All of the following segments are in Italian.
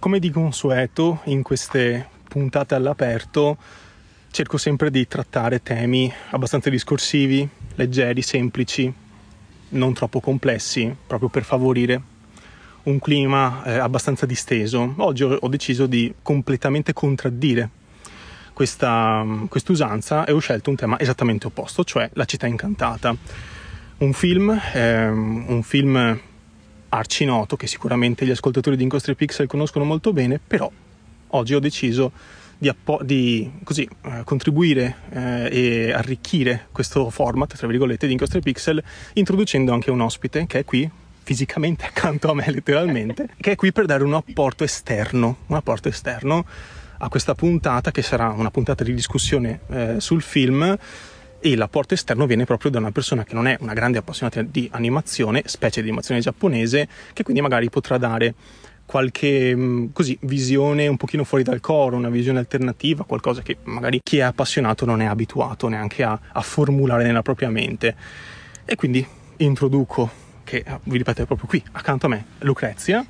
Come di consueto in queste puntate all'aperto cerco sempre di trattare temi abbastanza discorsivi, leggeri, semplici, non troppo complessi, proprio per favorire un clima eh, abbastanza disteso. Oggi ho, deciso di completamente contraddire questa usanza e ho scelto un tema esattamente opposto, cioè la città incantata. Un film, ehm, un film arcinoto che sicuramente gli ascoltatori di Incostri Pixel conoscono molto bene, però oggi ho deciso di, appo- di così, eh, contribuire eh, e arricchire questo format, tra virgolette, di Incostri Pixel, introducendo anche un ospite che è qui fisicamente accanto a me letteralmente, che è qui per dare un apporto esterno, un apporto esterno a questa puntata che sarà una puntata di discussione eh, sul film e l'apporto esterno viene proprio da una persona che non è una grande appassionata di animazione, specie di animazione giapponese, che quindi magari potrà dare qualche mm, così, visione un pochino fuori dal coro, una visione alternativa, qualcosa che magari chi è appassionato non è abituato neanche a, a formulare nella propria mente. E quindi introduco, che vi ripeto è proprio qui, accanto a me, Lucrezia,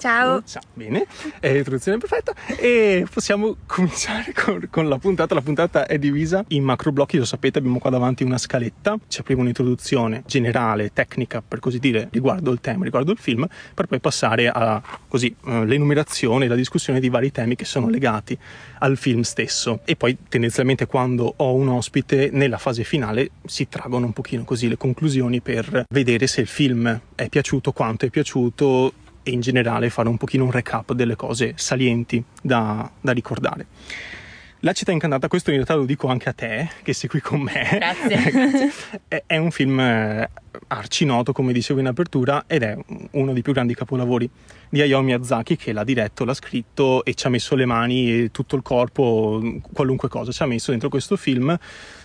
Ciao. Ciao, bene, è l'introduzione perfetta e possiamo cominciare con, con, la puntata. La puntata è divisa in macro blocchi, lo sapete, abbiamo qua davanti una scaletta, c'è prima un'introduzione generale, tecnica per così dire, riguardo il tema, riguardo il film, per poi passare a così uh, l'enumerazione e la discussione di vari temi che sono legati al film stesso. E poi tendenzialmente quando ho un ospite, nella fase finale si traggono un pochino così le conclusioni per vedere se il film è piaciuto, quanto è piaciuto e in generale fare un pochino un recap delle cose salienti da, da ricordare. La città incantata, questo in realtà lo dico anche a te che sei qui con me. Grazie. è, è, un film eh, arcinoto, come dicevo in apertura, ed è uno dei più grandi capolavori di Hayao Miyazaki che l'ha diretto, l'ha scritto e ci ha messo le mani e tutto il corpo, qualunque cosa ci ha messo dentro questo film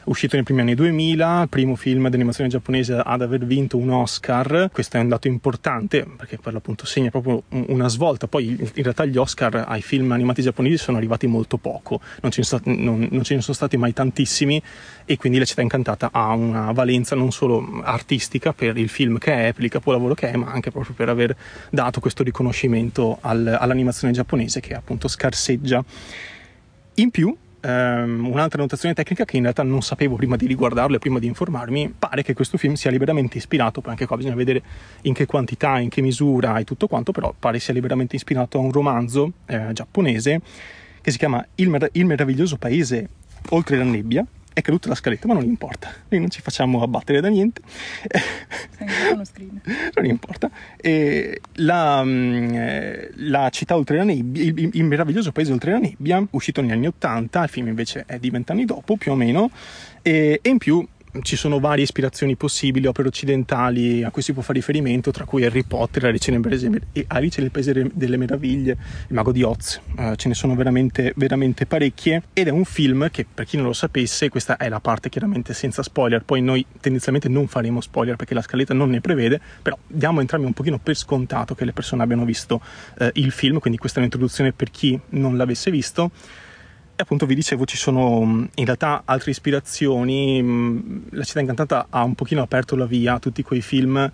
uscito nei primi anni 2000, primo film d'animazione giapponese ad aver vinto un Oscar. Questo è un dato importante perché per l'appunto segna proprio una svolta. Poi in realtà gli Oscar ai film animati giapponesi sono arrivati molto poco, non ce ne, sta, non, non ce ne sono stati mai tantissimi e quindi La città incantata ha una valenza non solo artistica per il film che è, per il capolavoro che è, ma anche proprio per aver dato questo riconoscimento al, all'animazione giapponese che appunto scarseggia. In più, Um, un'altra notazione tecnica che in realtà non sapevo prima di riguardarlo e prima di informarmi, pare che questo film sia liberamente ispirato, poi anche qua bisogna vedere in che quantità, in che misura e tutto quanto, però pare sia liberamente ispirato a un romanzo eh, giapponese che si chiama Il, Mer- Il meraviglioso paese oltre la nebbia, è caduta la scaletta, ma non importa, noi non ci facciamo abbattere da niente. non importa. E la, mm, eh, la, città oltre la nebbia, il, il, meraviglioso paese oltre la nebbia, uscito negli anni Ottanta, il film invece è di vent'anni dopo più o meno, e, e in più ci sono varie ispirazioni possibili, opere occidentali a cui si può fare riferimento, tra cui Harry Potter, Alice nel Paese delle Meraviglie, Il Mago di Oz, uh, ce ne sono veramente, veramente parecchie. Ed è un film che per chi non lo sapesse, questa è la parte chiaramente senza spoiler, poi noi tendenzialmente non faremo spoiler perché la scaletta non ne prevede, però diamo entrambi un pochino per scontato che le persone abbiano visto uh, il film, quindi questa è un'introduzione per chi non l'avesse visto. E appunto vi dicevo, ci sono mm, in realtà altre ispirazioni. Mm, la città incantata ha un pochino aperto la via a tutti quei film,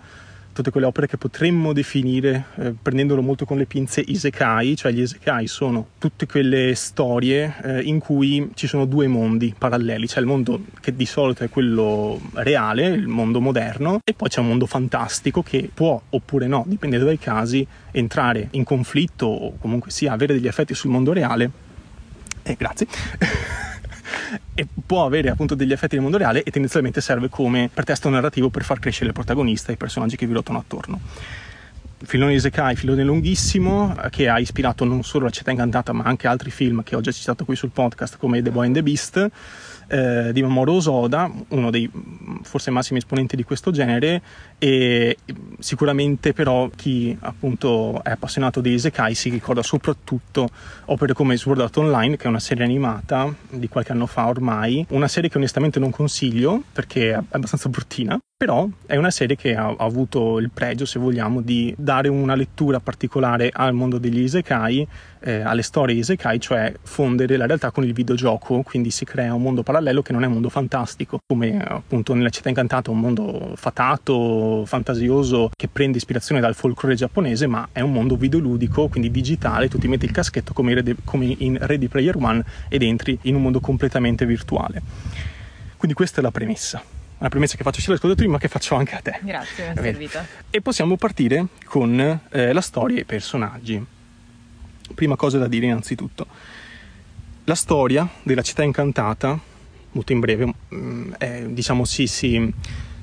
tutte quelle opere che potremmo definire, eh, prendendolo molto con le pinze, isekai, cioè gli isekai sono tutte quelle storie eh, in cui ci sono due mondi paralleli, c'è il mondo che di solito è quello reale, il mondo moderno, e poi c'è un mondo fantastico che può oppure no, dipendendo dai casi, entrare in conflitto o comunque sia avere degli effetti sul mondo reale eh, grazie. e può avere appunto degli effetti nel mondo reale e tendenzialmente serve come pretesto narrativo per far crescere il protagonista e i personaggi che vi ruotano attorno. Filone Isekai, filone lunghissimo, che ha ispirato non solo La città incantata ma anche altri film che ho già citato qui sul podcast come The Boy and the Beast, eh, di Mamoru Osoda, uno dei forse massimi esponenti di questo genere e sicuramente però chi appunto è appassionato di Isekai si ricorda soprattutto opere come Sword Art Online che è una serie animata di qualche anno fa ormai, una serie che onestamente non consiglio perché è abbastanza bruttina però è una serie che ha, avuto il pregio, se vogliamo, di dare una lettura particolare al mondo degli isekai, eh, alle storie isekai, cioè fondere la realtà con il videogioco, quindi si crea un mondo parallelo che non è un mondo fantastico, come appunto nella città incantata, un mondo fatato, fantasioso, che prende ispirazione dal folklore giapponese, ma è un mondo videoludico, quindi digitale, tu ti metti il caschetto come in Ready, come in Ready Player One ed entri in un mondo completamente virtuale. Quindi questa è la premessa una premessa che faccio sia agli ascoltatori ma che faccio anche a te. Grazie, mi è servita. E possiamo partire con eh, la storia e i personaggi. Prima cosa da dire innanzitutto. La storia della città incantata, molto in breve, mm, è, diciamo si, si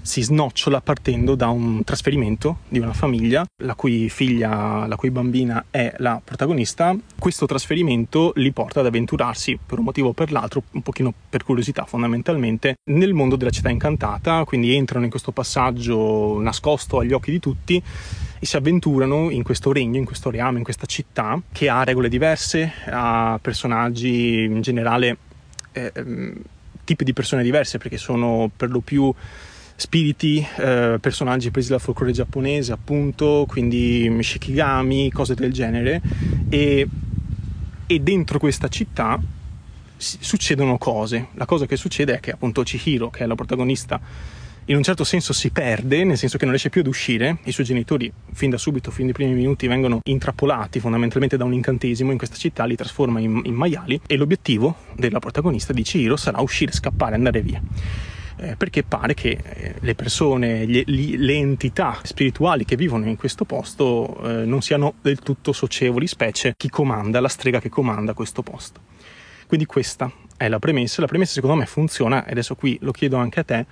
si snocciola partendo da un trasferimento di una famiglia la cui figlia, la cui bambina è la protagonista. Questo trasferimento li porta ad avventurarsi per un motivo o per l'altro, un pochino per curiosità fondamentalmente, nel mondo della città incantata, quindi entrano in questo passaggio nascosto agli occhi di tutti e si avventurano in questo regno, in questo reame, in questa città che ha regole diverse, ha personaggi in generale, eh, ehm, tipi di persone diverse perché sono per lo più spiriti, eh, personaggi presi dal folklore giapponese, appunto, quindi shikigami, cose del genere. E, e dentro questa città succedono cose. La cosa che succede è che appunto Chihiro, che è la protagonista, in un certo senso si perde, nel senso che non riesce più ad uscire. I suoi genitori, fin da subito, fin dai primi minuti, vengono intrappolati fondamentalmente da un incantesimo in questa città, li trasforma in, in maiali. E l'obiettivo della protagonista di Chihiro sarà uscire, scappare, andare via eh, perché pare che eh, le persone, gli, le entità spirituali che vivono in questo posto eh, non siano del tutto socievoli, specie chi comanda, la strega che comanda questo posto. Quindi questa è la premessa, la premessa secondo me funziona, e adesso qui lo chiedo anche a te,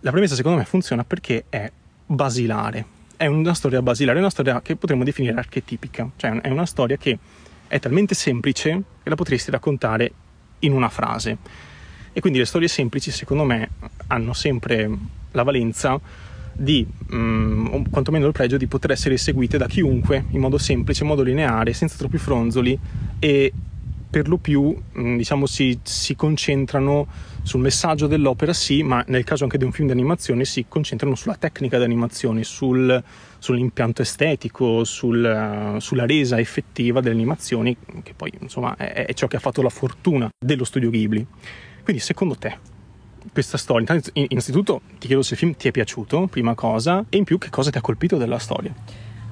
la premessa secondo me funziona perché è basilare, è una storia basilare, è una storia che potremmo definire archetipica, cioè è una storia che è talmente semplice che la potresti raccontare in una frase. E quindi le storie semplici, secondo me, hanno sempre la valenza di, um, quantomeno il pregio di poter essere eseguite da chiunque in modo semplice, in modo lineare, senza troppi fronzoli e per lo più mm, diciamo, si, si, concentrano sul messaggio dell'opera, sì, ma nel caso anche di un film d'animazione si concentrano sulla tecnica d'animazione, sul, sull'impianto estetico, sul, sulla resa effettiva delle animazioni, che poi insomma è, è ciò che ha fatto la fortuna dello studio Ghibli. Quindi secondo te questa storia, innanzitutto ti chiedo se il film ti è piaciuto, prima cosa, e in più che cosa ti ha colpito della storia?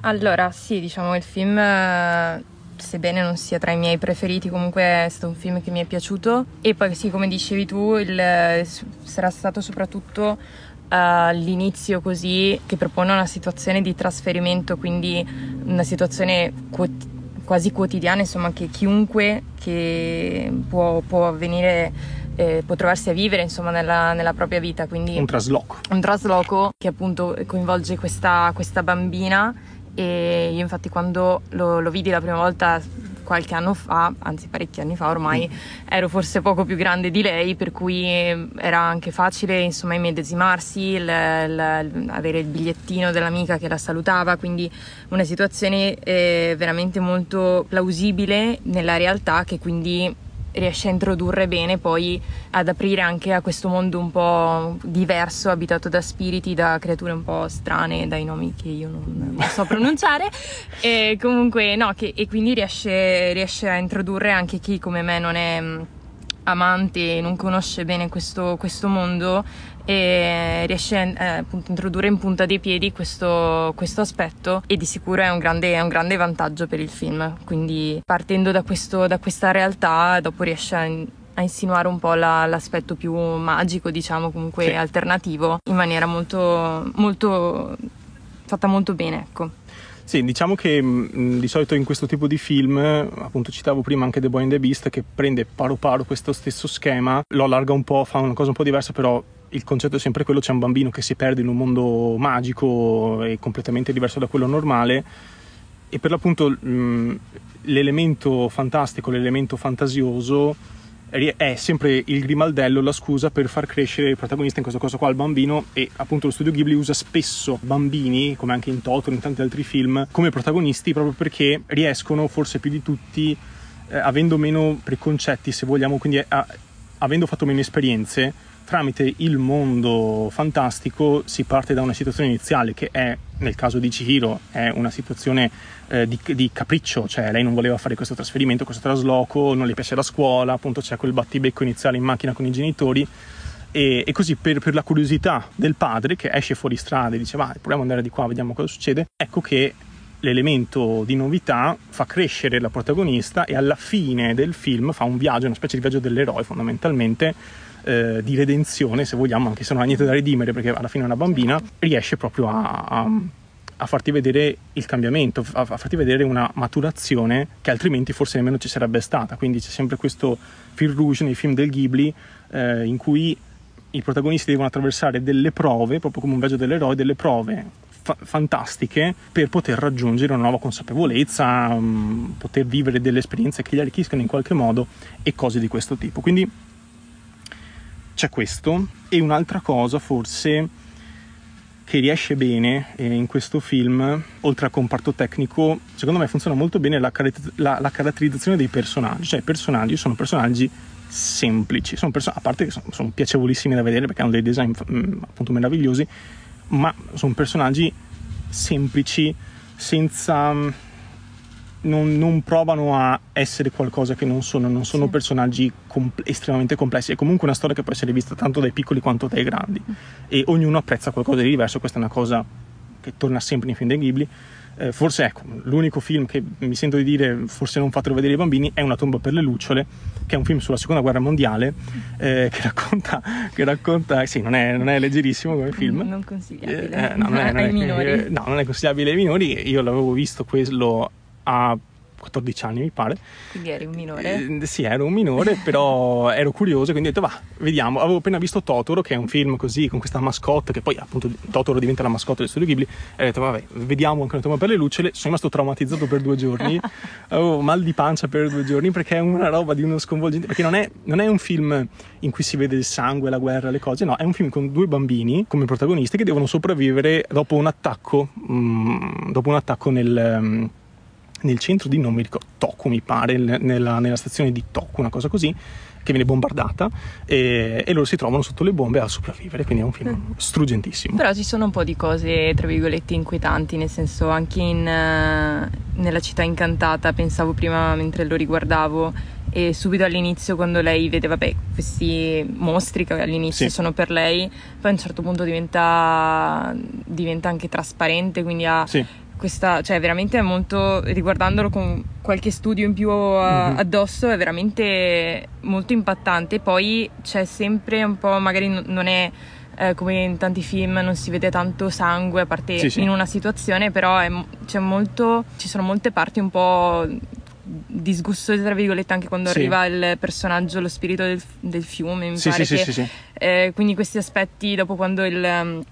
Allora, sì, diciamo il film, eh, sebbene non sia tra i miei preferiti, comunque è stato un film che mi è piaciuto e poi sì, come dicevi tu, il, sarà stato soprattutto uh, l'inizio così che propone una situazione di trasferimento, quindi una situazione quotidiana quasi quotidiana, insomma, che chiunque che può, può venire eh, può trovarsi a vivere insomma nella, nella, propria vita. Quindi un trasloco. Un trasloco che appunto coinvolge questa, questa bambina e io infatti quando lo, lo, vidi la prima volta qualche anno fa, anzi parecchi anni fa ormai, mm. ero forse poco più grande di lei, per cui era anche facile insomma immedesimarsi, il, il, avere il bigliettino dell'amica che la salutava, quindi una situazione eh, veramente molto plausibile nella realtà che quindi riesce a introdurre bene poi ad aprire anche a questo mondo un po' diverso, abitato da spiriti, da creature un po' strane, dai nomi che io non, non so pronunciare. e comunque no, che, e quindi riesce, riesce a introdurre anche chi come me non è amante e non conosce bene questo, questo mondo e riesce eh, appunto a introdurre in punta dei piedi questo, questo aspetto e di sicuro è un, grande, è un, grande, vantaggio per il film quindi partendo da, questo, da questa realtà dopo riesce a, a insinuare un po' la, l'aspetto più magico diciamo comunque sì. alternativo in maniera molto, molto fatta molto bene ecco sì, diciamo che mh, mm, di solito in questo tipo di film, appunto citavo prima anche The Boy and the Beast, che prende paro paro questo stesso schema, lo allarga un po', fa una cosa un po' diversa, però il concetto è sempre quello, c'è un bambino che si perde in un mondo magico e completamente diverso da quello normale e per l'appunto mh, l'elemento fantastico, l'elemento fantasioso è sempre il grimaldello, la scusa per far crescere il protagonista, in questo caso qua il bambino, e appunto lo studio Ghibli usa spesso bambini, come anche in Totoro, in tanti altri film, come protagonisti proprio perché riescono, forse più di tutti, eh, avendo meno preconcetti, se vogliamo, quindi a, avendo fatto meno esperienze, tramite il mondo fantastico si parte da una situazione iniziale che è, nel caso di Chihiro, è una situazione eh, di, di, capriccio, cioè lei non voleva fare questo trasferimento, questo trasloco, non le piace la scuola, appunto c'è quel battibecco iniziale in macchina con i genitori. E, e così per, per, la curiosità del padre che esce fuori strada e dice va, proviamo ad andare di qua, vediamo cosa succede, ecco che l'elemento di novità fa crescere la protagonista e alla fine del film fa un viaggio, una specie di viaggio dell'eroe fondamentalmente, eh, di redenzione se vogliamo, anche se non ha niente da redimere perché alla fine è una bambina, riesce proprio a, a, a farti vedere il cambiamento, a, a, farti vedere una maturazione che altrimenti forse nemmeno ci sarebbe stata. Quindi c'è sempre questo fil rouge nei film del Ghibli eh, in cui i protagonisti devono attraversare delle prove, proprio come un viaggio dell'eroe, delle prove fa- fantastiche per poter raggiungere una nuova consapevolezza, mm, poter vivere delle esperienze che gli arricchiscono in qualche modo e cose di questo tipo. Quindi c'è questo e un'altra cosa forse che riesce bene eh, in questo film, oltre al comparto tecnico, secondo me funziona molto bene la, la, la caratterizzazione dei personaggi, cioè i personaggi sono personaggi semplici, sono perso- a parte che sono, sono, piacevolissimi da vedere perché hanno dei design mm, appunto meravigliosi, ma sono personaggi semplici, senza... Mm, non, non, provano a essere qualcosa che non sono, non sono sì. personaggi com- estremamente complessi, è comunque una storia che può essere vista tanto dai piccoli quanto dai grandi mm. e ognuno apprezza qualcosa di diverso, questa è una cosa che torna sempre nei film dei Ghibli eh, forse ecco, l'unico film che mi sento di dire forse non fatelo vedere ai bambini è Una tomba per le lucciole, che è un film sulla seconda guerra mondiale eh, che racconta, che racconta sì, non è, non è leggerissimo come film. Non consigliabile eh, no, non è, non ai minori. Eh, no, non è consigliabile ai minori. Io l'avevo visto quello a 14 anni mi pare. Quindi eri un minore? Eh, sì, ero un minore, però ero curioso, quindi ho detto va, vediamo. Avevo appena visto Totoro, che è un film così, con questa mascotte, che poi appunto Totoro diventa la mascotte del studio Ghibli, e ho detto vabbè, vediamo anche una toma per le lucciole. Sono rimasto traumatizzato per due giorni, avevo mal di pancia per due giorni, perché è una roba di uno sconvolgente, perché non è, non è un film in cui si vede il sangue, la guerra, le cose, no, è un film con due bambini come protagonisti che devono sopravvivere dopo un attacco, mh, dopo un attacco nel... Mh, nel centro di, non mi ricordo, Toku mi pare, nella, nella stazione di Toku, una cosa così, che viene bombardata e, e, loro si trovano sotto le bombe a sopravvivere, quindi è un film mm. struggentissimo. Però ci sono un po' di cose, tra virgolette, inquietanti, nel senso anche in, uh, nella città incantata, pensavo prima mentre lo riguardavo, e subito all'inizio quando lei vede vabbè, questi mostri che all'inizio sì. sono per lei, poi a un certo punto diventa, diventa anche trasparente, quindi ha... Sì questa, cioè veramente molto, riguardandolo con qualche studio in più a, mm-hmm. addosso, è veramente molto impattante. Poi c'è sempre un po', magari non è eh, come in tanti film, non si vede tanto sangue, a parte sì, sì. in una situazione, però è, molto, ci sono molte parti un po' disgustose tra virgolette anche quando sì. arriva il personaggio lo spirito del, del fiume mi sì, pare sì, che, sì, sì, eh, quindi questi aspetti dopo quando il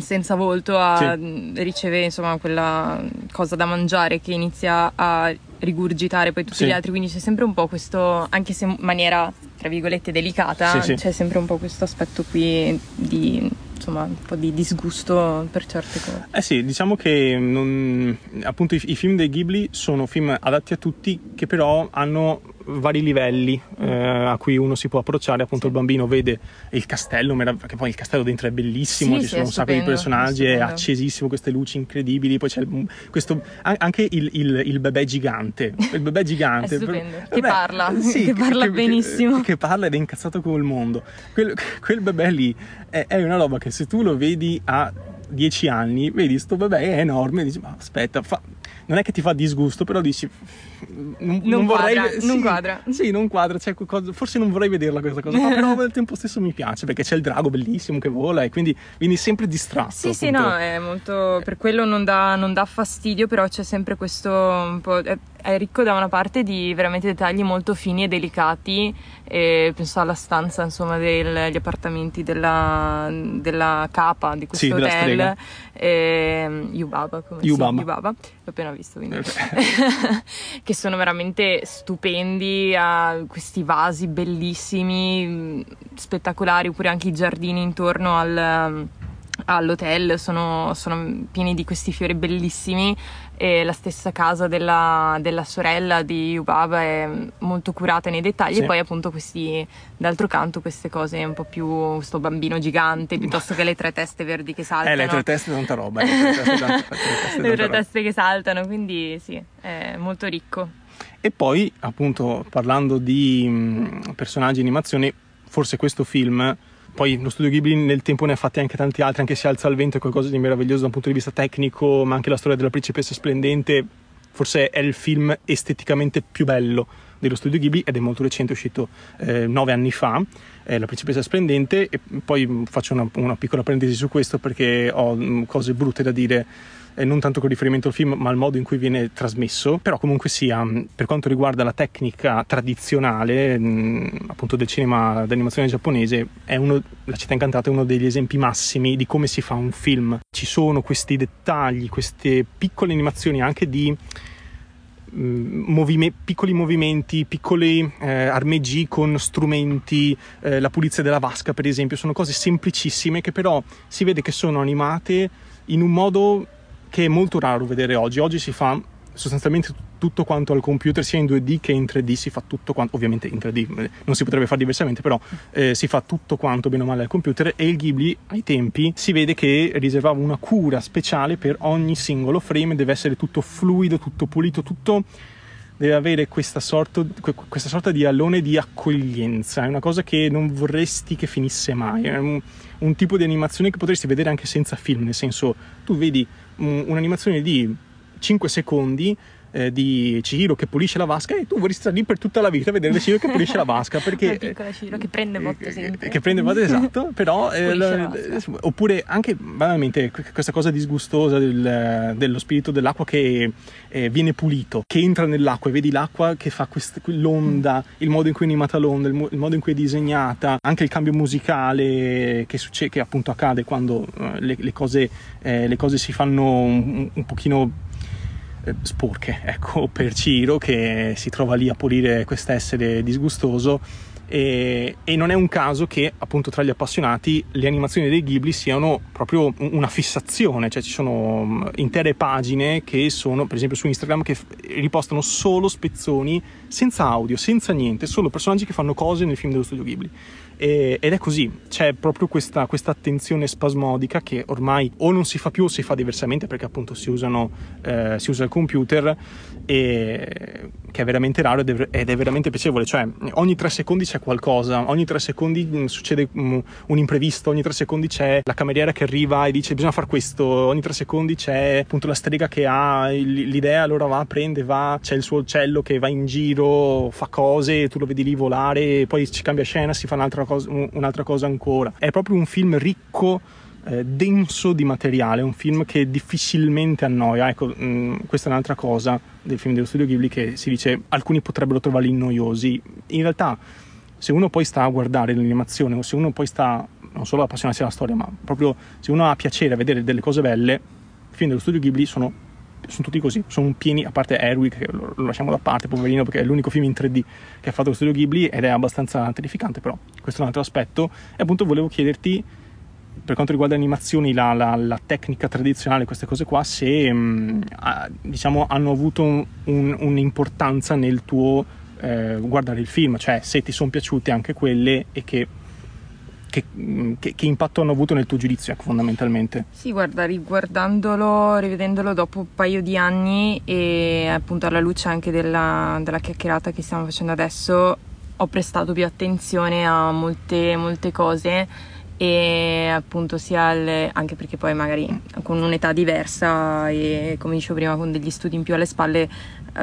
senza volto a, sì. riceve insomma quella cosa da mangiare che inizia a rigurgitare poi tutti sì. gli altri quindi c'è sempre un po' questo anche se in maniera tra virgolette delicata sì, c'è sempre un po' questo aspetto qui di insomma un po' di disgusto per certe cose eh sì diciamo che non, appunto i, i film dei Ghibli sono film adatti a tutti che però hanno vari livelli eh, a cui uno si può approcciare. Appunto, sì. il bambino vede il castello, perché poi il castello dentro è bellissimo, sì, ci sono un sacco di personaggi, è accesissimo, queste luci incredibili. Poi c'è questo, anche il, il, il bebè gigante. Il bebè gigante per, che parla, sì, che parla che, benissimo. Che, che, parla ed è incazzato con il mondo. Quel, quel bebè lì è, è una roba che se tu lo vedi a 10 anni, vedi sto bebè è enorme, dici ma aspetta, fa... non è che ti fa disgusto, però dici non, non, non vorrei quadra, sì, non quadra. Sì, non quadra, cioè, forse non vorrei vederla questa cosa, ma però al tempo stesso mi piace perché c'è il drago bellissimo che vola e quindi vieni sempre distratto. Sì, appunto. sì, no, è molto per quello non dà, non dà fastidio, però c'è sempre questo un po' è, è ricco da una parte di veramente dettagli molto fini e delicati e penso alla stanza insomma degli appartamenti della, della capa di questo sì, hotel. e, Yubaba come Yubaba. Sì, Yubaba. L'ho appena visto quindi. Che sono veramente stupendi ha questi vasi bellissimi spettacolari oppure anche i giardini intorno al all'hotel sono, sono, pieni di questi fiori bellissimi e la stessa casa della, della sorella di Yubaba è molto curata nei dettagli sì. e poi appunto questi, d'altro canto queste cose un po' più sto bambino gigante piuttosto che le tre teste verdi che saltano. Eh, le tre teste tanta roba. Le tre teste, tanta, teste, le tre teste che saltano, quindi sì, è molto ricco. E poi appunto parlando di mh, personaggi animazione, forse questo film poi lo studio Ghibli nel tempo ne ha fatti anche tanti altri, anche Se alza il vento è qualcosa di meraviglioso da un punto di vista tecnico, ma anche la storia della principessa splendente forse è il film esteticamente più bello dello studio Ghibli ed è molto recente, è uscito eh, nove anni fa, è La principessa splendente e poi faccio una, una piccola parentesi su questo perché ho mm, cose brutte da dire eh, non tanto con riferimento al film ma al modo in cui viene trasmesso, però comunque sia mm, per quanto riguarda la tecnica tradizionale mh, mm, appunto del cinema d'animazione giapponese, uno, La città incantata è uno degli esempi massimi di come si fa un film. Ci sono questi dettagli, queste piccole animazioni anche di mm, Movime, piccoli movimenti, piccoli eh, armeggi con strumenti, eh, la pulizia della vasca per esempio, sono cose semplicissime che però si vede che sono animate in un modo che è molto raro vedere oggi. Oggi si fa sostanzialmente tutto quanto al computer, sia in 2D che in 3D, si fa tutto quanto, ovviamente in 3D eh, non si potrebbe fare diversamente, però eh, si fa tutto quanto bene o male al computer e il Ghibli ai tempi si vede che riservava una cura speciale per ogni singolo frame, deve essere tutto fluido, tutto pulito, tutto deve avere questa sorta, questa sorta di allone di accoglienza, è una cosa che non vorresti che finisse mai, è un, un tipo di animazione che potresti vedere anche senza film, nel senso tu vedi un'animazione di 5 secondi eh, di Ciro che pulisce la vasca e tu vorresti stare lì per tutta la vita a vedere Ciro che pulisce la vasca perché una piccola Ciro che prende botte eh, sempre. che prende botte esatto però eh, la, oppure anche banalmente questa cosa disgustosa del, dello spirito dell'acqua che eh, viene pulito che entra nell'acqua e vedi l'acqua che fa quest, l'onda il modo in cui è animata l'onda il, il, modo in cui è disegnata anche il cambio musicale che, succede, che appunto accade quando uh, le, le, cose, eh, le cose si fanno un, un pochino eh, sporche, ecco, per Ciro che si trova lì a pulire quest'essere disgustoso. E, e, non è un caso che appunto tra gli appassionati le animazioni dei Ghibli siano proprio una fissazione, cioè ci sono intere pagine che sono per esempio su Instagram che ripostano solo spezzoni senza audio, senza niente, solo personaggi che fanno cose nel film dello studio Ghibli. E, ed è così, c'è proprio questa, questa, attenzione spasmodica che ormai o non si fa più o si fa diversamente perché appunto si, usano, eh, si usa il computer e che è veramente raro ed è veramente piacevole, cioè ogni tre secondi c'è qualcosa, ogni tre secondi mm, succede mm, un imprevisto, ogni tre secondi c'è la cameriera che arriva e dice bisogna fare questo, ogni tre secondi c'è appunto la strega che ha l'idea, allora va, prende, va, c'è il suo uccello che va in giro, fa cose, tu lo vedi lì volare, poi ci cambia scena, si fa un'altra cosa, un'altra cosa ancora. È proprio un film ricco eh, denso di materiale, un film che difficilmente annoia. Ecco, mh, mm, questa è un'altra cosa del film dello studio Ghibli che si dice alcuni potrebbero trovarli noiosi. In realtà, se uno poi sta a guardare l'animazione o se uno poi sta non solo appassionarsi alla storia, ma proprio se uno ha piacere a vedere delle cose belle, i film dello studio Ghibli sono, sono tutti così, sono pieni, a parte Erwick, che lo, lo, lasciamo da parte, poverino, perché è l'unico film in 3D che ha fatto lo studio Ghibli ed è abbastanza terrificante, però questo è un altro aspetto. E appunto volevo chiederti per quanto riguarda le animazioni, la, la, la, tecnica tradizionale, queste cose qua, se mh, mm, diciamo, hanno avuto un, un, un'importanza nel tuo eh, guardare il film, cioè se ti sono piaciute anche quelle e che, che, mm, che, che, impatto hanno avuto nel tuo giudizio, ecco, fondamentalmente. Sì, guarda, riguardandolo, rivedendolo dopo un paio di anni e appunto alla luce anche della, della chiacchierata che stiamo facendo adesso, ho prestato più attenzione a molte, molte cose e appunto sia alle, anche perché poi magari con un'età diversa e come dicevo prima con degli studi in più alle spalle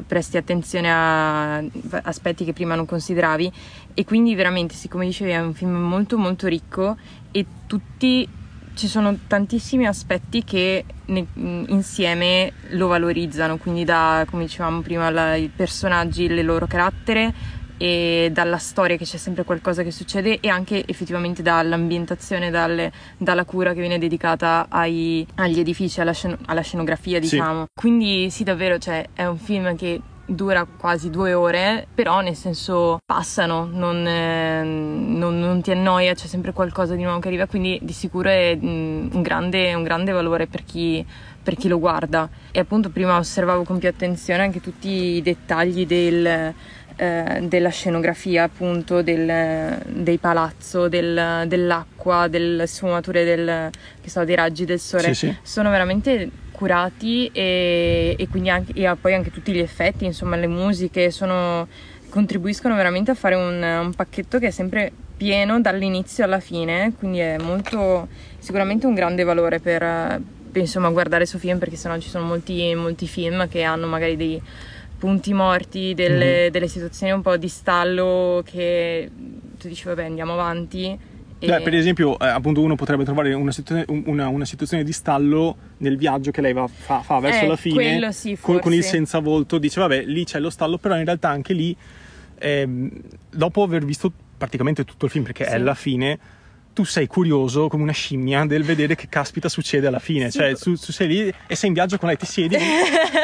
presti attenzione a aspetti che prima non consideravi. E quindi veramente siccome dicevi è un film molto molto ricco e tutti ci sono tantissimi aspetti che ne, insieme lo valorizzano. Quindi da come dicevamo prima la, i personaggi le loro carattere e dalla storia che c'è sempre qualcosa che succede e anche effettivamente dall'ambientazione, dalle, dalla cura che viene dedicata ai, agli edifici, alla, scen- alla scenografia diciamo. Sì. Quindi sì davvero cioè, è un film che dura quasi due ore, però nel senso passano, non, eh, non, non, ti annoia, c'è sempre qualcosa di nuovo che arriva, quindi di sicuro è mm, un grande, un grande valore per chi, per chi lo guarda. E appunto prima osservavo con più attenzione anche tutti i dettagli del eh, della scenografia, appunto, del, dei palazzo, del, dell'acqua, delle sfumature del, so, dei raggi del sole. Sì, sì. Sono veramente curati e, e quindi anche, e poi anche tutti gli effetti, insomma, le musiche sono, contribuiscono veramente a fare un, un pacchetto che è sempre pieno dall'inizio alla fine, quindi è molto sicuramente un grande valore per, per insomma, guardare questo film perché sennò ci sono molti, molti film che hanno magari dei punti morti, delle, mm. delle, situazioni un po' di stallo che tu dici vabbè andiamo avanti. E... Beh, per esempio, eh, appunto, uno potrebbe trovare una, situ- una, una, situazione di stallo nel viaggio che lei va, fa, fa, verso eh, la fine sì, con, con, il senza volto. Dice, vabbè, lì c'è lo stallo, però in realtà anche lì, eh, dopo aver visto praticamente tutto il film, perché sì. è la fine, tu sei curioso come una scimmia del vedere che caspita succede alla fine. Sì. Cioè, tu, tu, sei lì e sei in viaggio con lei, ti siedi,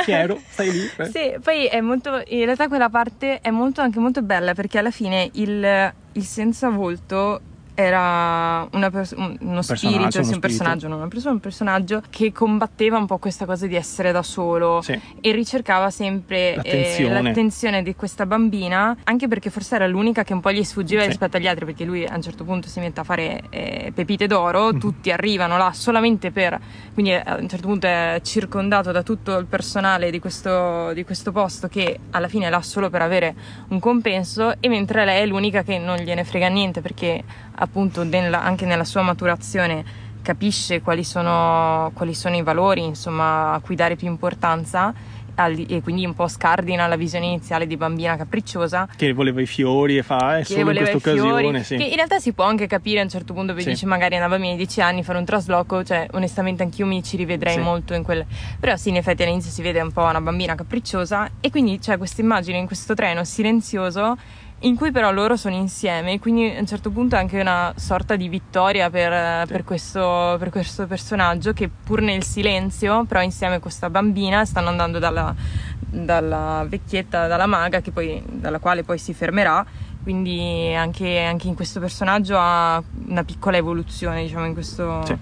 fiero, stai lì. Eh. Sì, poi è molto. In realtà quella parte è molto, anche molto bella perché alla fine il, il senza volto era pers- uno spirito, sì, un personaggio, non una persona, un personaggio che combatteva un po' questa cosa di essere da solo sì. e ricercava sempre eh, l'attenzione. Eh, l'attenzione. di questa bambina, anche perché forse era l'unica che un po' gli sfuggiva sì. rispetto agli altri, perché lui a un certo punto si mette a fare eh, pepite d'oro, mm-hmm. tutti arrivano là solamente per, quindi eh, a un certo punto è circondato da tutto il personale di questo, di questo posto che alla fine è là solo per avere un compenso e mentre lei è l'unica che non gliene frega niente perché appunto nella, anche nella sua maturazione capisce quali sono, quali sono i valori insomma, a cui dare più importanza e quindi un po' scardina la visione iniziale di bambina capricciosa che voleva i fiori e fa eh, solo in questa occasione sì. che in realtà si può anche capire a un certo punto perché sì. dice magari una bambina di 10 anni fare un trasloco cioè onestamente anch'io mi ci rivedrei sì. molto in quel però sì in effetti all'inizio si vede un po' una bambina capricciosa e quindi c'è questa immagine in questo treno silenzioso in cui però loro sono insieme, quindi a un certo punto è anche una sorta di vittoria per, sì. per, questo, per, questo, personaggio che pur nel silenzio, però insieme a questa bambina, stanno andando dalla, dalla vecchietta, dalla maga, poi, dalla quale poi si fermerà, quindi anche, anche, in questo personaggio ha una piccola evoluzione, diciamo, in questo... Sì.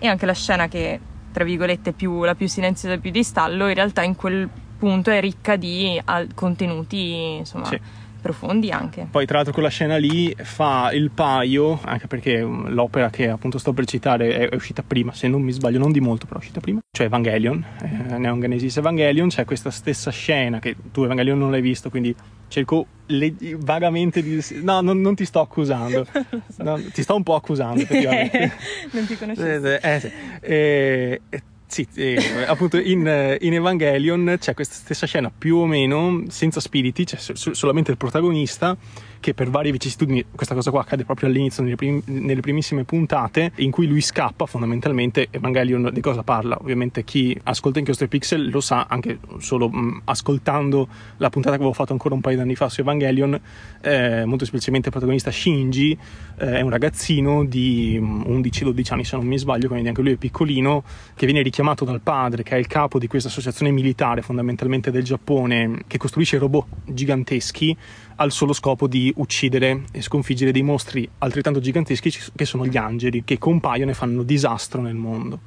E anche la scena che, tra virgolette, più, la più silenziosa e più di stallo, in realtà in quel punto è ricca di contenuti, insomma... Sì profondi anche. Poi tra l'altro quella scena lì fa il paio, anche perché um, l'opera che appunto sto per citare è, uscita prima, se non mi sbaglio, non di molto, però è uscita prima, cioè Evangelion, eh, Neon Genesis Evangelion, c'è questa stessa scena che tu Evangelion non l'hai visto, quindi cerco le, vagamente di... No, non, non ti sto accusando, so. no, ti sto un po' accusando effettivamente. non ti conoscevo. Eh, eh, sì. eh, sì, eh, appunto in, in, Evangelion c'è questa stessa scena più o meno senza spiriti, c'è solamente il protagonista che per varie vicissitudini, questa cosa qua accade proprio all'inizio, nelle, prim- nelle, primissime puntate, in cui lui scappa fondamentalmente. Evangelion di cosa parla? Ovviamente chi ascolta Inchiostro e Pixel lo sa anche solo mh, ascoltando la puntata che avevo fatto ancora un paio di anni fa su Evangelion. Eh, molto semplicemente il protagonista Shinji eh, è un ragazzino di 11-12 anni, se non mi sbaglio, quindi anche lui è piccolino, che viene richiamato dal padre, che è il capo di questa associazione militare fondamentalmente del Giappone, che costruisce robot giganteschi al solo scopo di uccidere e sconfiggere dei mostri altrettanto giganteschi che sono gli angeli, che compaiono e fanno disastro nel mondo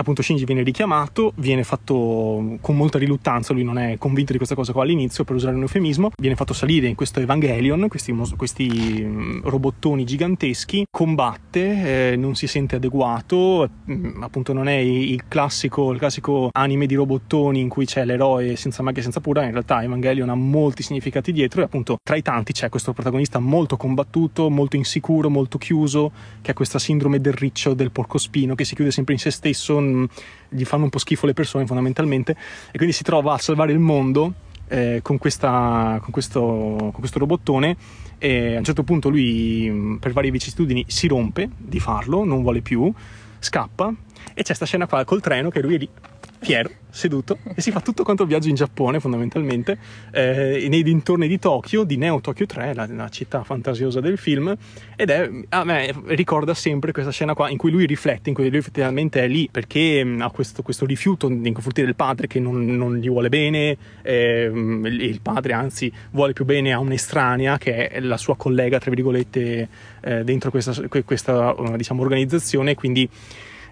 appunto Shinji viene richiamato, viene fatto con molta riluttanza, lui non è convinto di questa cosa qua all'inizio, per usare un eufemismo, viene fatto salire in questo Evangelion, questi, questi mm, robottoni giganteschi, combatte, eh, non si sente adeguato, mm, appunto non è il classico, il classico anime di robottoni in cui c'è l'eroe senza magia e senza pura, in realtà Evangelion ha molti significati dietro e appunto tra i tanti c'è questo protagonista molto combattuto, molto insicuro, molto chiuso, che ha questa sindrome del riccio, del porcospino, che si chiude sempre in se stesso, gli fanno un po' schifo le persone fondamentalmente e quindi si trova a salvare il mondo eh, con, questa, con, questo, con, questo, robottone e a un certo punto lui per varie vicissitudini si rompe di farlo, non vuole più, scappa e c'è questa scena qua col treno che lui è lì fiero, seduto, e si fa tutto quanto il viaggio in Giappone, fondamentalmente, eh, nei dintorni di Tokyo, di Neo Tokyo 3, la, la, città fantasiosa del film, ed è, a me ricorda sempre questa scena qua in cui lui riflette, in cui lui effettivamente è lì perché mh, ha questo, questo, rifiuto nei confronti del padre che non, non gli vuole bene, eh, il padre anzi vuole più bene a un'estranea che è la sua collega, tra virgolette, eh, dentro questa, questa diciamo, organizzazione, quindi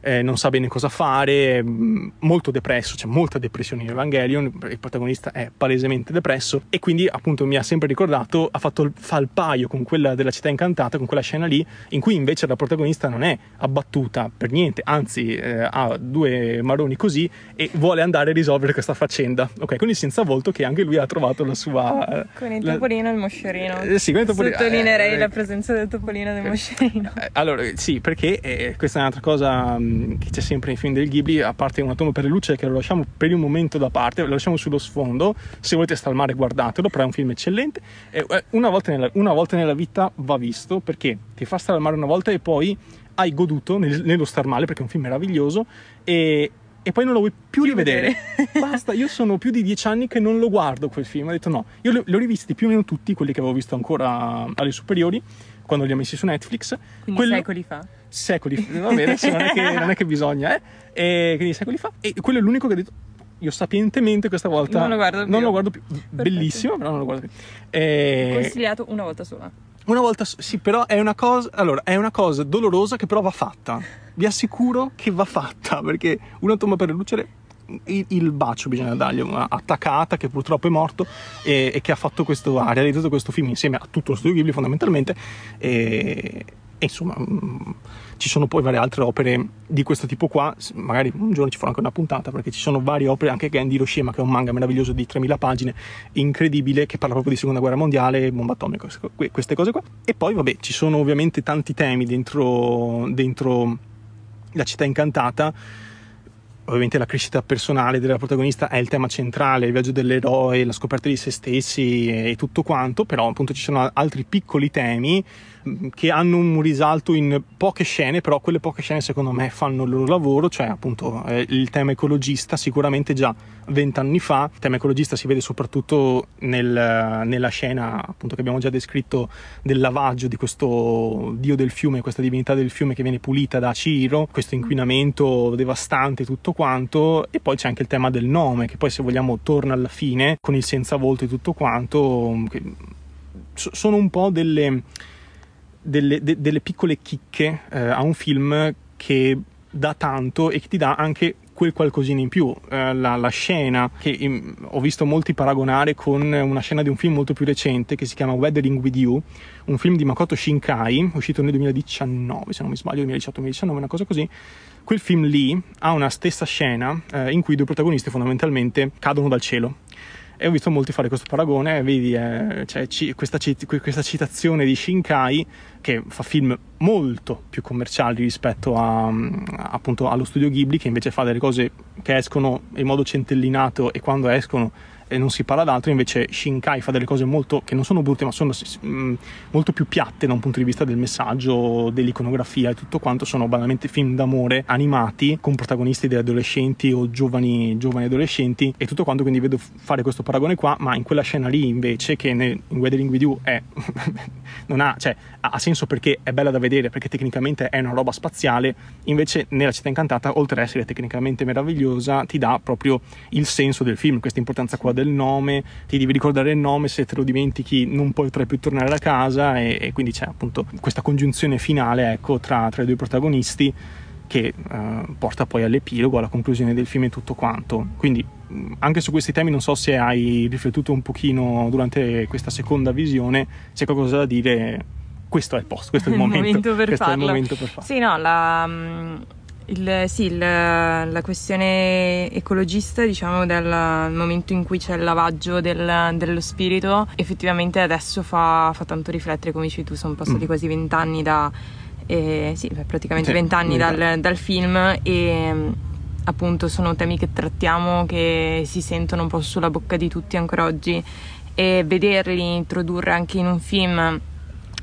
eh, non sa bene cosa fare, mm, molto depresso, c'è molta depressione in Evangelion, il protagonista è palesemente depresso e quindi appunto mi ha sempre ricordato, ha fatto il, fa il paio con quella della città incantata, con quella scena lì, in cui invece la protagonista non è abbattuta per niente, anzi eh, ha due maroni così e vuole andare a risolvere questa faccenda, ok, con il senza volto che anche lui ha trovato la sua... Con il topolino e il moscerino. Eh, sì, con il topolino. Sottolineerei eh, la presenza del topolino e del moscerino. Eh, allora, sì, perché eh, questa è un'altra cosa Ehm, che c'è sempre nei film del Ghibli, a parte una tomba per le luci che lo lasciamo per un momento da parte, lo lasciamo sullo sfondo, se volete stare al mare guardatelo, però è un film eccellente, eh, una, volta nella, una volta nella vita va visto perché ti fa stare al mare una volta e poi hai goduto nel, nello star male perché è un film meraviglioso e, e poi non lo vuoi più rivedere. Basta, io sono più di dieci anni che non lo guardo quel film. Ho detto no, io li ho rivisti più o meno tutti, quelli che avevo visto ancora alle superiori, quando li ho messi su Netflix. Quindi quello, secoli fa? Secoli fa, va bene, non, è che, non, è che, bisogna, eh? E, quindi secoli fa. E quello è l'unico che ho detto, io sapientemente questa volta non lo guardo più. Non lo guardo più. Bellissimo, però non lo guardo più. E... Consigliato una volta sola. Una volta, sì, però è una cosa, allora, è una cosa dolorosa che però va fatta. Vi assicuro che va fatta, perché una tomba per lucere il, il, bacio bisogna dargli attaccata che purtroppo è morto e, e che ha, fatto questo, ha realizzato questo film insieme a tutto lo studio Ghibli fondamentalmente e, e insomma mm, ci sono poi varie altre opere di questo tipo qua. Magari un giorno ci farò anche una puntata perché ci sono varie opere anche Gen di Hiroshima che è un manga meraviglioso di 3000 pagine incredibile che parla proprio di seconda guerra mondiale bomba atomica queste cose qua. E poi vabbè ci sono ovviamente tanti temi dentro, dentro la città incantata ovviamente la crescita personale della protagonista è il tema centrale, il viaggio dell'eroe, la scoperta di se stessi e tutto quanto, però appunto ci sono altri piccoli temi che hanno un risalto in poche scene, però quelle poche scene secondo me fanno il loro lavoro, cioè appunto eh, il tema ecologista sicuramente già vent'anni fa, il tema ecologista si vede soprattutto nel, nella scena appunto che abbiamo già descritto del lavaggio di questo dio del fiume, questa divinità del fiume che viene pulita da Ciro, questo inquinamento devastante tutto quanto e poi c'è anche il tema del nome che poi se vogliamo torna alla fine con il senza volto e tutto quanto sono un po' delle delle, de, delle piccole chicche eh, a un film che dà tanto e che ti dà anche quel qualcosina in più. Eh, la, la, scena che in, ho visto molti paragonare con una scena di un film molto più recente che si chiama Weathering with You, un film di Makoto Shinkai, uscito nel 2019, se non mi sbaglio, 2018-2019, una cosa così. Quel film lì ha una stessa scena eh, in cui i due protagonisti fondamentalmente cadono dal cielo. E ho visto molti fare questo paragone, vedi eh, cioè, ci, questa, questa, citazione di Shinkai che fa film molto più commerciali rispetto a, appunto, allo studio Ghibli che invece fa delle cose che escono in modo centellinato e quando escono e non si parla d'altro, invece Shinkai fa delle cose molto, che non sono brutte, ma sono mh, molto più piatte da un punto di vista del messaggio, dell'iconografia e tutto quanto, sono banalmente film d'amore animati con protagonisti degli adolescenti o giovani, giovani adolescenti e tutto quanto, quindi vedo fare questo paragone qua, ma in quella scena lì invece che nel, in Weathering With You è, non ha, cioè, ha senso perché è bella da vedere, perché tecnicamente è una roba spaziale, invece nella città incantata, oltre ad essere tecnicamente meravigliosa, ti dà proprio il senso del film, questa importanza qua del nome, ti devi ricordare il nome, se te lo dimentichi non potrai più tornare a casa e, e quindi c'è appunto questa congiunzione finale ecco, tra, tra i due protagonisti che uh, porta poi all'epilogo, alla conclusione del film e tutto quanto. Quindi anche su questi temi non so se hai riflettuto un pochino durante questa seconda visione, se hai qualcosa da dire, questo è il posto, questo è il, il momento, momento, per questo farlo. Momento per. Sì, no, la, il, sì, il, la questione ecologista, diciamo, del momento in cui c'è il lavaggio del, dello spirito, effettivamente adesso fa, fa, tanto riflettere, come dici tu, sono passati mm. quasi vent'anni da... Eh, sì, praticamente vent'anni sì, dal, dal, film e appunto sono temi che trattiamo che si sentono un po' sulla bocca di tutti ancora oggi e vederli introdurre anche in un film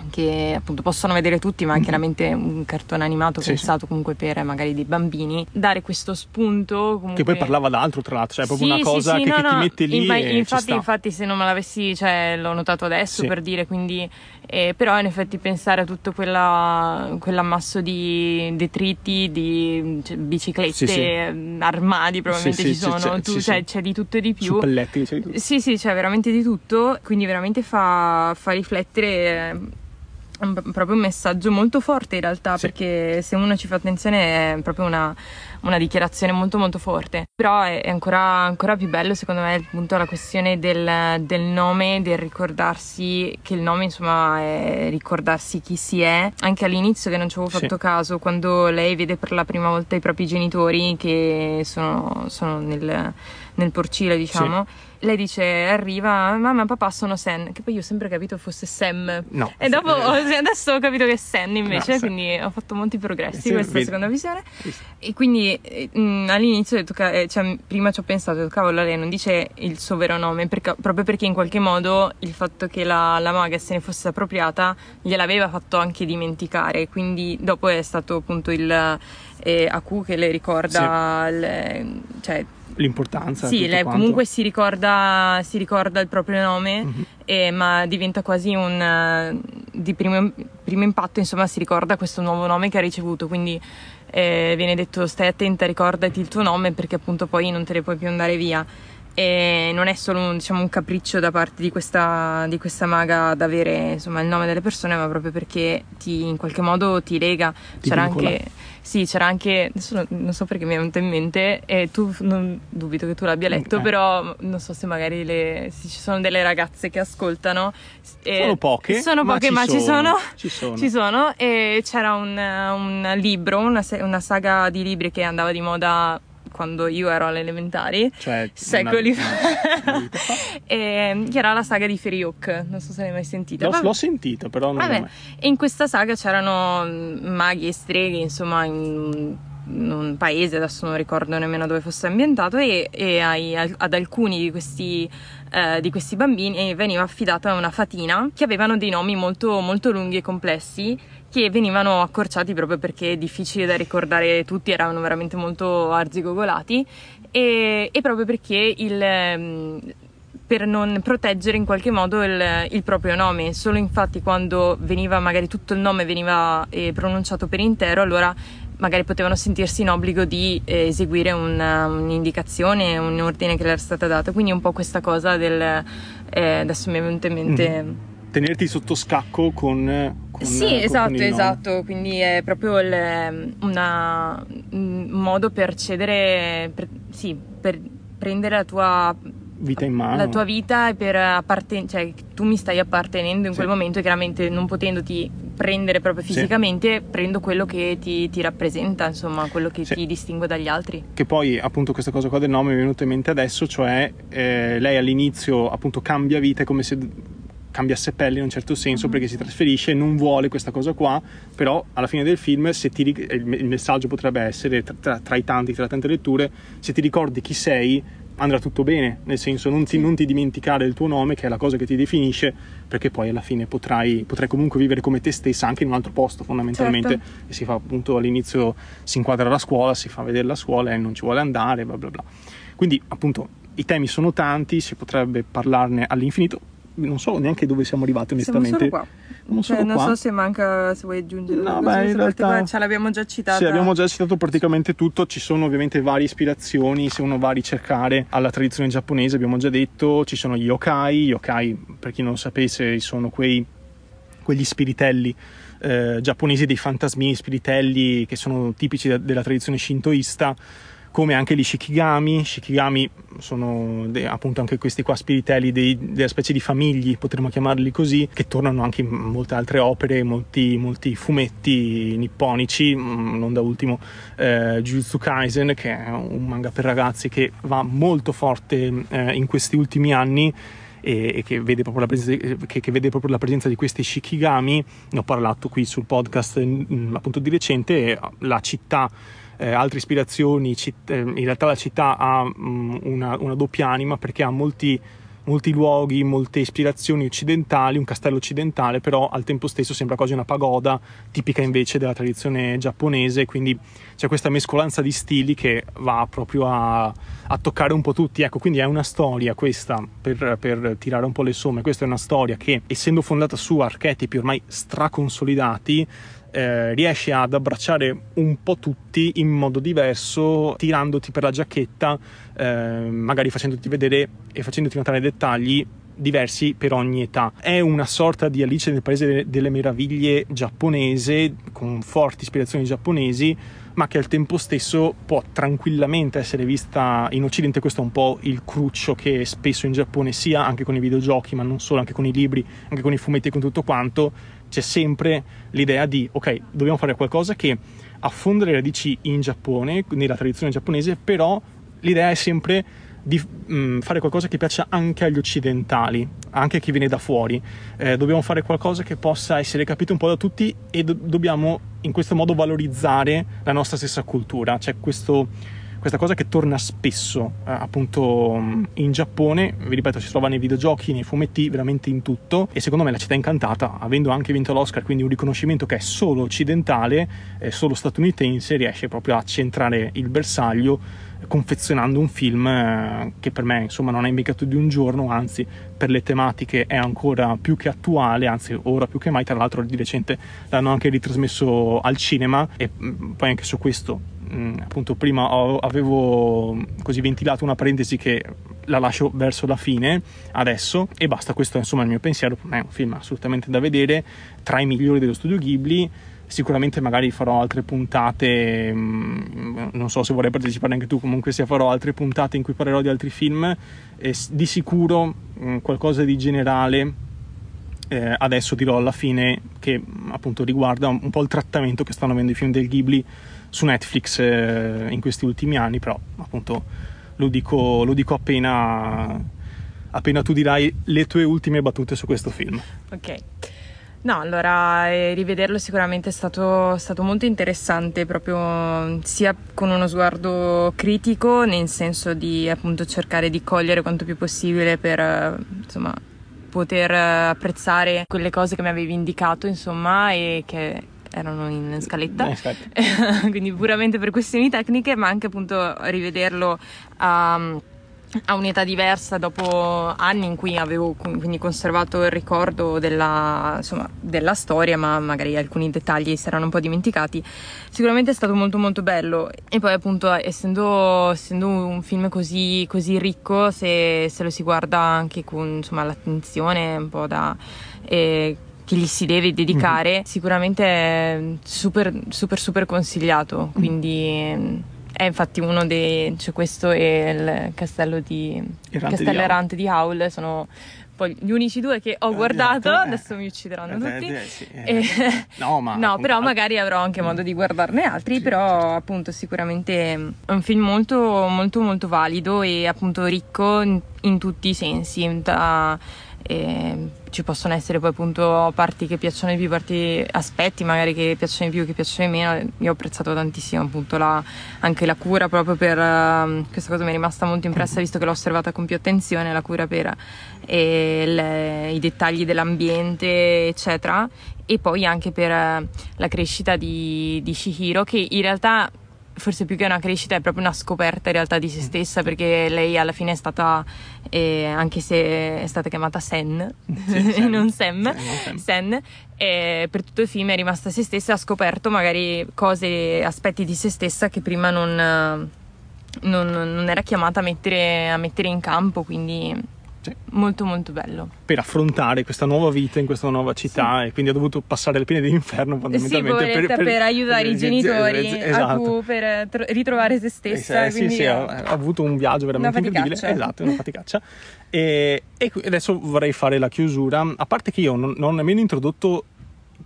che appunto possono vedere tutti, ma è Mhm. chiaramente un cartone animato Sì, pensato comunque per magari dei bambini, dare questo spunto comunque... Che poi parlava d'altro, tra l'altro, cioè è proprio Sì, una cosa sì, sì, che, no, che ti no, mette lì infa- infatti, infatti, se non me l'avessi, cioè, l'ho notato adesso Sì. per dire, quindi, eh, però in effetti pensare a tutto quella, quell'ammasso di detriti, di cioè, biciclette, Sì, sì. ehm, armadi probabilmente Sì, sì, ci sì, sono, c'è- tu- sì, cioè, sì. c'è di tutto e di più. Suppelletti, cioè, tutto. Sì, sì, c'è veramente di tutto, quindi veramente fa, fa riflettere. Un- proprio un messaggio molto forte in realtà, Sì. perché se uno ci fa attenzione è proprio una, una dichiarazione molto molto forte. Però è, è ancora, ancora più bello secondo me appunto la questione del, del nome, del ricordarsi che il nome insomma è ricordarsi chi si è. Anche all'inizio che non ci avevo Sì. fatto caso, quando lei vede per la prima volta i propri genitori che sono, sono nel, nel porcile diciamo. Lei dice, arriva, mamma e papà sono Sen, che poi io ho sempre capito fosse Sam. No. E dopo, Eh, adesso ho capito che è Sen invece, No, Sam. quindi ho fatto molti progressi Sì, questa vedi. seconda visione. Visto. E quindi mh, all'inizio ho detto, eh, cioè, prima ci ho pensato, ho detto, cavolo, lei non dice il suo vero nome, perché- proprio perché in qualche modo il fatto che la, la maga se ne fosse appropriata gliel'aveva fatto anche dimenticare, quindi dopo è stato appunto il eh, Aku che le ricorda, il- cioè, L'importanza. sì, lei quanto. comunque si ricorda, si ricorda il proprio nome, Mhm. eh, ma diventa quasi un eh, di primo, primo impatto, insomma, si ricorda questo nuovo nome che ha ricevuto. Quindi eh, viene detto: stai attenta, ricordati il tuo nome perché appunto poi non te ne puoi più andare via. E non è solo un, diciamo, un capriccio da parte di questa, di questa maga ad avere insomma, il nome delle persone, ma proprio perché ti, in qualche modo ti lega. Ti c'era vincola. anche, sì, c'era anche, adesso non, so perché mi è venuto in mente, e tu non dubito che tu l'abbia letto, Eh. però non so se magari le, se ci sono delle ragazze che ascoltano. e- Sono poche, Sono ma poche, ci ma ci sono, sono. ci sono. Ci sono, e c'era un, un libro, una, una saga di libri che andava di moda quando io ero alle elementari. Cioè, Secoli una- fa, e, che era la saga di Feriok. Non so se l'hai mai sentita. L'ho, l'ho sentito, però non Vabbè, mai- e in questa saga c'erano mm, maghi e streghe, insomma, in, un paese, adesso non ricordo nemmeno dove fosse ambientato, e, e ai- ad alcuni di questi, eh, di questi bambini veniva affidata una fatina che avevano dei nomi molto, molto lunghi e complessi che venivano accorciati proprio perché difficili da ricordare tutti, erano veramente molto arzigogolati e, e proprio perché il, ehm, per non proteggere in qualche modo il, il proprio nome. Solo infatti quando veniva magari tutto il nome veniva eh, pronunciato per intero, allora magari potevano sentirsi in obbligo di eh, eseguire una- un'indicazione, un ordine che le era stata data. Quindi un po' questa cosa del... eh, adesso mi è venuto in mente... Tenerti sotto scacco con. con Sì, con- con esatto, nome. esatto, quindi è proprio il- una- un modo per cedere, per, sì, per prendere la tua, Vita in mano. la tua vita e per apparten- cioè tu mi stai appartenendo in Sì. quel momento e chiaramente non potendoti prendere proprio Sì. fisicamente, prendo quello che ti, ti rappresenta, insomma, quello che Sì. ti distingue dagli altri. Che poi appunto questa cosa qua del nome mi è venuta in mente adesso, cioè eh, lei all'inizio appunto cambia vita, è come se cambiasse pelle in un certo senso perché si trasferisce, non vuole questa cosa qua, però alla fine del film se ti, il, messaggio potrebbe essere tra, tra- tra i tanti, tra tante letture, se ti ricordi chi sei andrà tutto bene, nel senso non ti, non ti dimenticare il tuo nome che è la cosa che ti definisce perché poi alla fine potrai, potrai comunque vivere come te stessa anche in un altro posto fondamentalmente Certo. e si fa appunto all'inizio si inquadra la scuola, si fa vedere la scuola e non ci vuole andare, bla bla bla. Quindi appunto i temi sono tanti, si potrebbe parlarne all'infinito, non so neanche dove siamo arrivati Siamo onestamente. solo qua. Non Cioè, non so se manca, se vuoi aggiungere No, qualcosa, beh, in realtà- ce l'abbiamo già citata. Sì, abbiamo già citato praticamente tutto, ci sono ovviamente varie ispirazioni, se uno va a ricercare alla tradizione giapponese, abbiamo già detto, ci sono gli yokai, gli yokai per chi non lo sapesse sono quei, quegli spiritelli eh, giapponesi, dei fantasmini spiritelli che sono tipici de- della tradizione shintoista, come anche gli shikigami, shikigami sono de- appunto anche questi qua spiritelli dei- della specie di famigli, potremmo chiamarli così, che tornano anche in molte altre opere, molti, molti fumetti nipponici, mm, non da ultimo eh, Jujutsu Kaisen, che è un manga per ragazzi che va molto forte eh, in questi ultimi anni e, che, vede presenza, che, che vede proprio la presenza di questi shikigami, ne ho parlato qui sul podcast mm, appunto di recente, la città eh, altre ispirazioni, citt- eh, in realtà la città ha mm, una, una doppia anima perché ha molti molti luoghi, molte ispirazioni occidentali, un castello occidentale, però al tempo stesso sembra quasi una pagoda tipica invece della tradizione giapponese, quindi c'è questa mescolanza di stili che va proprio a, a toccare un po' tutti. Ecco, quindi è una storia questa, per, per, tirare un po' le somme, questa è una storia che essendo fondata su archetipi ormai straconsolidati, eh, riesce ad abbracciare un po' tutti in modo diverso, tirandoti per la giacchetta, eh, magari facendoti vedere e facendoti notare dettagli diversi per ogni età. È una sorta di Alice nel Paese delle Meraviglie giapponese, con forti ispirazioni giapponesi, ma che al tempo stesso può tranquillamente essere vista in Occidente. Questo è un po' il cruccio che spesso in Giappone, sia anche con i videogiochi, ma non solo, anche con i libri, anche con i fumetti e con tutto quanto, c'è sempre l'idea di ok, dobbiamo fare qualcosa che affonda le radici in Giappone, nella tradizione giapponese, però l'idea è sempre di mh, mm, fare qualcosa che piaccia anche agli occidentali, anche a chi viene da fuori. Eh, dobbiamo fare qualcosa che possa essere capito un po' da tutti e do- dobbiamo in questo modo valorizzare la nostra stessa cultura. C'è questo questa cosa che torna spesso eh, appunto in Giappone, vi ripeto, si trova nei videogiochi, nei fumetti, veramente in tutto e secondo me la città incantata, avendo anche vinto l'Oscar, quindi un riconoscimento che è solo occidentale, eh, solo statunitense, riesce proprio a centrare il bersaglio confezionando un film eh, che per me insomma non è invecchiato di un giorno, anzi per le tematiche è ancora più che attuale, anzi ora più che mai, tra l'altro di recente l'hanno anche ritrasmesso al cinema e mm, poi anche su questo Mm, appunto prima avevo così ventilato una parentesi che la lascio verso la fine adesso e basta, questo è insomma il mio pensiero, è un film assolutamente da vedere, tra i migliori dello studio Ghibli, sicuramente magari farò altre puntate, mm, non so se vorrei partecipare anche tu, comunque sia farò altre puntate in cui parlerò di altri film, e di sicuro mm, qualcosa di generale eh, adesso dirò alla fine che appunto riguarda un po' il trattamento che stanno avendo i film del Ghibli su Netflix eh, in questi ultimi anni, però appunto lo dico, lo dico appena, appena tu dirai le tue ultime battute su questo film. Ok. No, allora eh, rivederlo sicuramente è stato, stato, molto interessante, proprio sia con uno sguardo critico, nel senso di appunto cercare di cogliere quanto più possibile per insomma poter apprezzare quelle cose che mi avevi indicato, insomma, e che erano in scaletta, eh, quindi puramente per questioni tecniche, ma anche appunto rivederlo a, a un'età diversa dopo anni in cui avevo quindi conservato il ricordo della, insomma, della storia, ma magari alcuni dettagli si erano un po' dimenticati. Sicuramente è stato molto molto bello. E poi appunto essendo, essendo un film così, così ricco, se, se, lo si guarda anche con insomma, l'attenzione un po' da... Eh, che gli si deve dedicare, mm-hmm. sicuramente è super, super, super consigliato. Quindi è infatti uno dei. cioè questo e il castello di. Errante castello di errante di Howl sono poi gli unici due che ho guardato, eh, adesso mi uccideranno eh, tutti. Eh, eh. no, ma no, però magari avrò anche modo di guardarne altri, sì, però certo. appunto sicuramente è un film molto molto molto valido e appunto ricco in, in tutti i sensi, da, e ci possono essere poi appunto parti che piacciono di più, parti, aspetti magari che piacciono di più, che piacciono di meno. Io ho apprezzato tantissimo appunto la, anche la cura proprio per uh, questa cosa mi è rimasta molto impressa visto che l'ho osservata con più attenzione, la cura per le, i dettagli dell'ambiente, eccetera. E poi anche per la crescita di, di Shihiro che in realtà forse più che una crescita è proprio una scoperta in realtà di se mm. stessa perché lei alla fine è stata eh, anche se è stata chiamata Sen sì, e non Sam, Sen, Sen eh, per tutto il film è rimasta se stessa e ha scoperto magari cose, aspetti di se stessa che prima non, non, non era chiamata a mettere, a mettere in campo quindi sì. Molto molto bello. Per affrontare questa nuova vita in questa nuova città sì. e quindi ha dovuto passare le pene dell'inferno fondamentalmente. Sì, per, per, per, aiutare per, i genitori esatto. per tro- ritrovare se stessa. Eh, sì, sì, ha, ha, avuto un viaggio veramente incredibile. Esatto, una faticaccia. e, e adesso vorrei fare la chiusura. A parte che io non, non ho nemmeno introdotto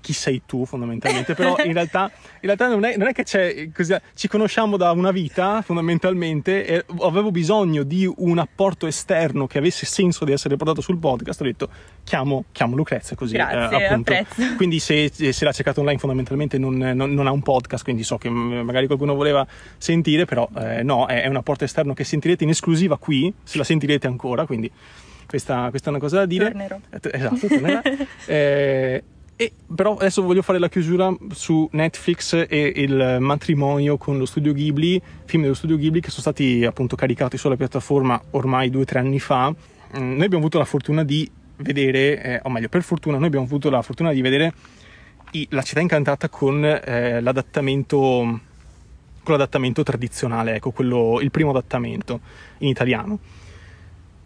chi sei tu fondamentalmente, però in realtà, in realtà non, è, non, è, che c'è, così, ci conosciamo da una vita fondamentalmente e avevo bisogno di un apporto esterno che avesse senso di essere portato sul podcast, ho detto chiamo, chiamo Lucrezia così. Grazie, eh, appunto. apprezzo. Quindi se, se l'ha cercato online fondamentalmente non, non, non, ha un podcast, quindi so che magari qualcuno voleva sentire, però eh, no, è, è un apporto esterno che sentirete in esclusiva qui, se la sentirete ancora, quindi questa, questa è una cosa da dire. Tornerò. Eh, Esatto, tornerà. Eh, e però adesso voglio fare la chiusura su Netflix e il matrimonio con lo studio Ghibli, film dello studio Ghibli che sono stati appunto caricati sulla piattaforma ormai due o tre anni fa. Mm, Noi abbiamo avuto la fortuna di vedere, eh, o meglio, per fortuna, noi abbiamo avuto la fortuna di vedere i- La città incantata con eh, l'adattamento con l'adattamento tradizionale, ecco, quello, il primo adattamento in italiano.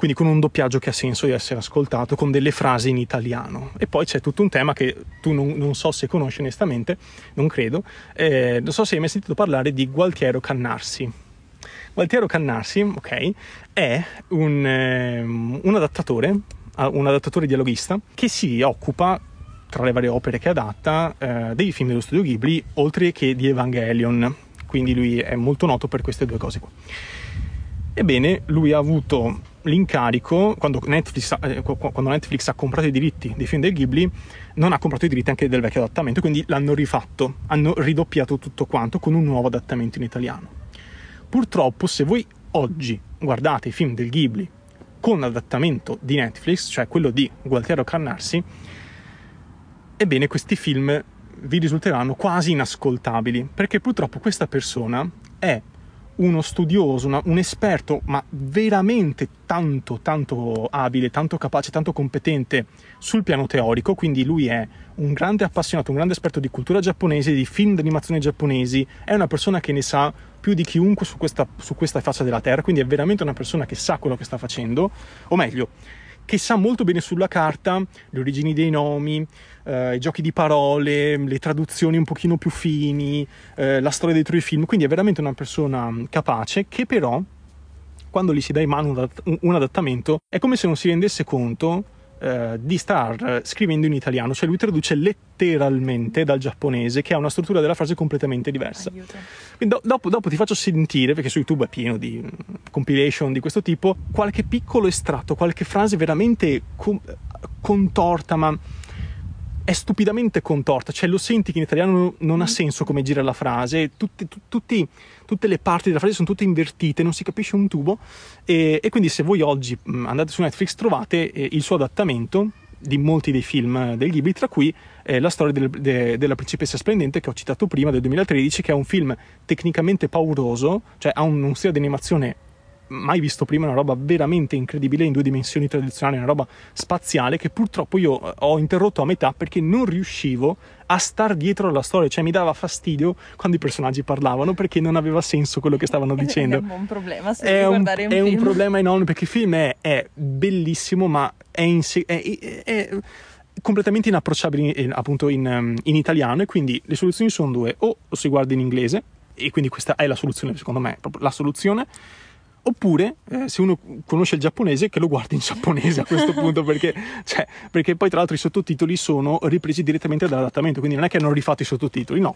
Quindi con un doppiaggio che ha senso di essere ascoltato, con delle frasi in italiano. E poi c'è tutto un tema che tu non, non so se conosci onestamente, non credo, eh, non so se hai mai sentito parlare di Gualtiero Cannarsi. Gualtiero Cannarsi, ok, è un, ehm, un adattatore, un adattatore dialoghista che si occupa, tra le varie opere che adatta, eh, dei film dello studio Ghibli, oltre che di Evangelion. Quindi lui è molto noto per queste due cose qua. Ebbene, lui ha avuto l'incarico, quando Netflix, ha- eh, qu- quando Netflix ha comprato i diritti dei film del Ghibli, non ha comprato i diritti anche del vecchio adattamento, quindi l'hanno rifatto, hanno ridoppiato tutto quanto con un nuovo adattamento in italiano. Purtroppo, se voi oggi guardate i film del Ghibli con adattamento di Netflix, cioè quello di Gualtiero Carnarsi, ebbene questi film vi risulteranno quasi inascoltabili, perché purtroppo questa persona è uno studioso, una- un esperto, ma veramente tanto, tanto abile, tanto capace, tanto competente sul piano teorico, quindi lui è un grande appassionato, un grande esperto di cultura giapponese, di film d'animazione giapponesi, è una persona che ne sa più di chiunque su questa, su questa faccia della Terra, quindi è veramente una persona che sa quello che sta facendo, o meglio, che sa molto bene sulla carta le origini dei nomi, eh, i giochi di parole, le traduzioni un pochino più fini, eh, la storia dietro i film, quindi è veramente una persona mm, capace che però quando gli si dà in mano un, adatt- un adattamento è come se non si rendesse conto eh, di star scrivendo in italiano, cioè lui traduce letteralmente dal giapponese che ha una struttura della frase completamente diversa. Do- dopo, dopo ti faccio sentire, perché su YouTube è pieno di mm, compilation di questo tipo, qualche piccolo estratto, qualche frase veramente com- contorta, ma è stupidamente contorta, cioè lo senti che in italiano non ha senso come gira la frase, tutti- tu- tutti- tutte le parti della frase sono tutte invertite, non si capisce un tubo e, e quindi se voi oggi mh, andate su Netflix trovate eh, il suo adattamento di molti dei film eh, del Ghibli, tra cui eh, la storia del- de- della principessa splendente che ho citato prima del 2013, che è un film tecnicamente pauroso, cioè ha un, un stile di animazione mai visto prima, una roba veramente incredibile in due dimensioni tradizionali, una roba spaziale che purtroppo io eh, ho interrotto a metà perché non riuscivo a star dietro alla storia, cioè mi dava fastidio quando i personaggi parlavano perché non aveva senso quello che stavano dicendo. È un buon problema se È un, è un problema enorme perché il film è, è bellissimo, ma è, in è- completamente inapprocciabile in- appunto in, um, in italiano. E quindi le soluzioni sono due: o si guarda in inglese, e quindi questa è la soluzione, secondo me, proprio la soluzione. Oppure, eh, se uno conosce il giapponese, che lo guardi in giapponese a questo punto, perché, cioè, perché poi tra l'altro i sottotitoli sono ripresi direttamente dall'adattamento, quindi non è che hanno rifatto i sottotitoli, no.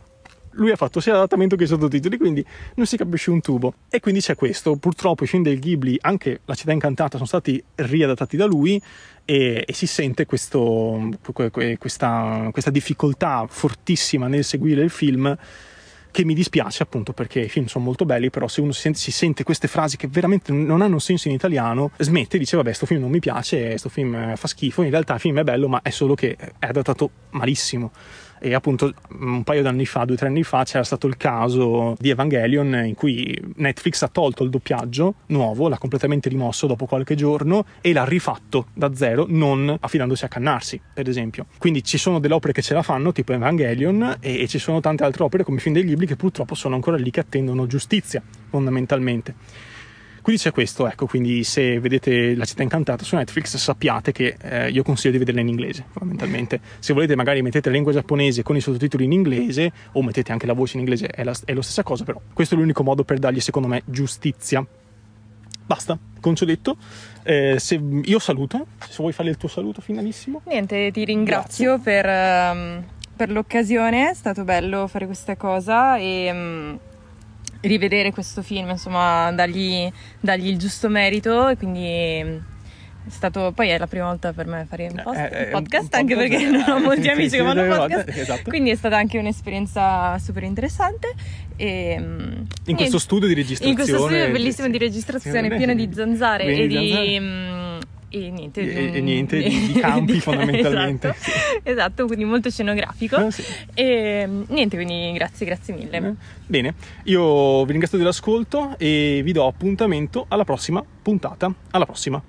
Lui ha fatto sia l'adattamento che i sottotitoli, quindi non si capisce un tubo. E quindi c'è questo. Purtroppo i film del Ghibli, anche La città incantata, sono stati riadattati da lui e, e si sente questo- que- que- questa, questa difficoltà fortissima nel seguire il film che mi dispiace appunto perché i film sono molto belli, però se uno si sente, si sente queste frasi che veramente non hanno senso in italiano, smette e dice vabbè sto film non mi piace, sto film eh, fa schifo, in realtà il film è bello ma è solo che è adattato malissimo. E appunto un paio d'anni fa, due o tre anni fa, c'era stato il caso di Evangelion in cui Netflix ha tolto il doppiaggio nuovo, l'ha completamente rimosso dopo qualche giorno e l'ha rifatto da zero, non affidandosi a Cannarsi, per esempio. Quindi ci sono delle opere che ce la fanno, tipo Evangelion, e, e ci sono tante altre opere come i film dei Ghibli che purtroppo sono ancora lì che attendono giustizia, fondamentalmente. Quindi c'è questo, ecco, quindi se vedete La città incantata su Netflix sappiate che eh, io consiglio di vederla in inglese, fondamentalmente. Se volete magari mettete la lingua giapponese con i sottotitoli in inglese o mettete anche la voce in inglese, è la, è la stessa cosa, però questo è l'unico modo per dargli, secondo me, giustizia. Basta, con ciò detto, eh, se, io saluto, se vuoi fare il tuo saluto finalissimo. Niente, ti ringrazio per, ehm, per l'occasione, è stato bello fare questa cosa e mm, rivedere questo film, insomma, dargli, dargli il giusto merito e quindi mm, è stato, poi è la prima volta per me fare un, post- Eh, eh, un podcast, un anche perché non ho eh, molti amici sì, che fanno podcast, esatto. quindi è stata anche un'esperienza super interessante e, mm, In niente. questo studio di registrazione. In questo studio bellissimo di registrazione, Sì, pieno di zanzare e di di, zanzare. mm, e niente, e, e niente di, di campi di, fondamentalmente. Esatto, sì. esatto, quindi molto scenografico. Ah, sì. E niente, quindi grazie, grazie mille. Eh, bene, io vi ringrazio dell'ascolto e vi do appuntamento alla prossima puntata. Alla prossima.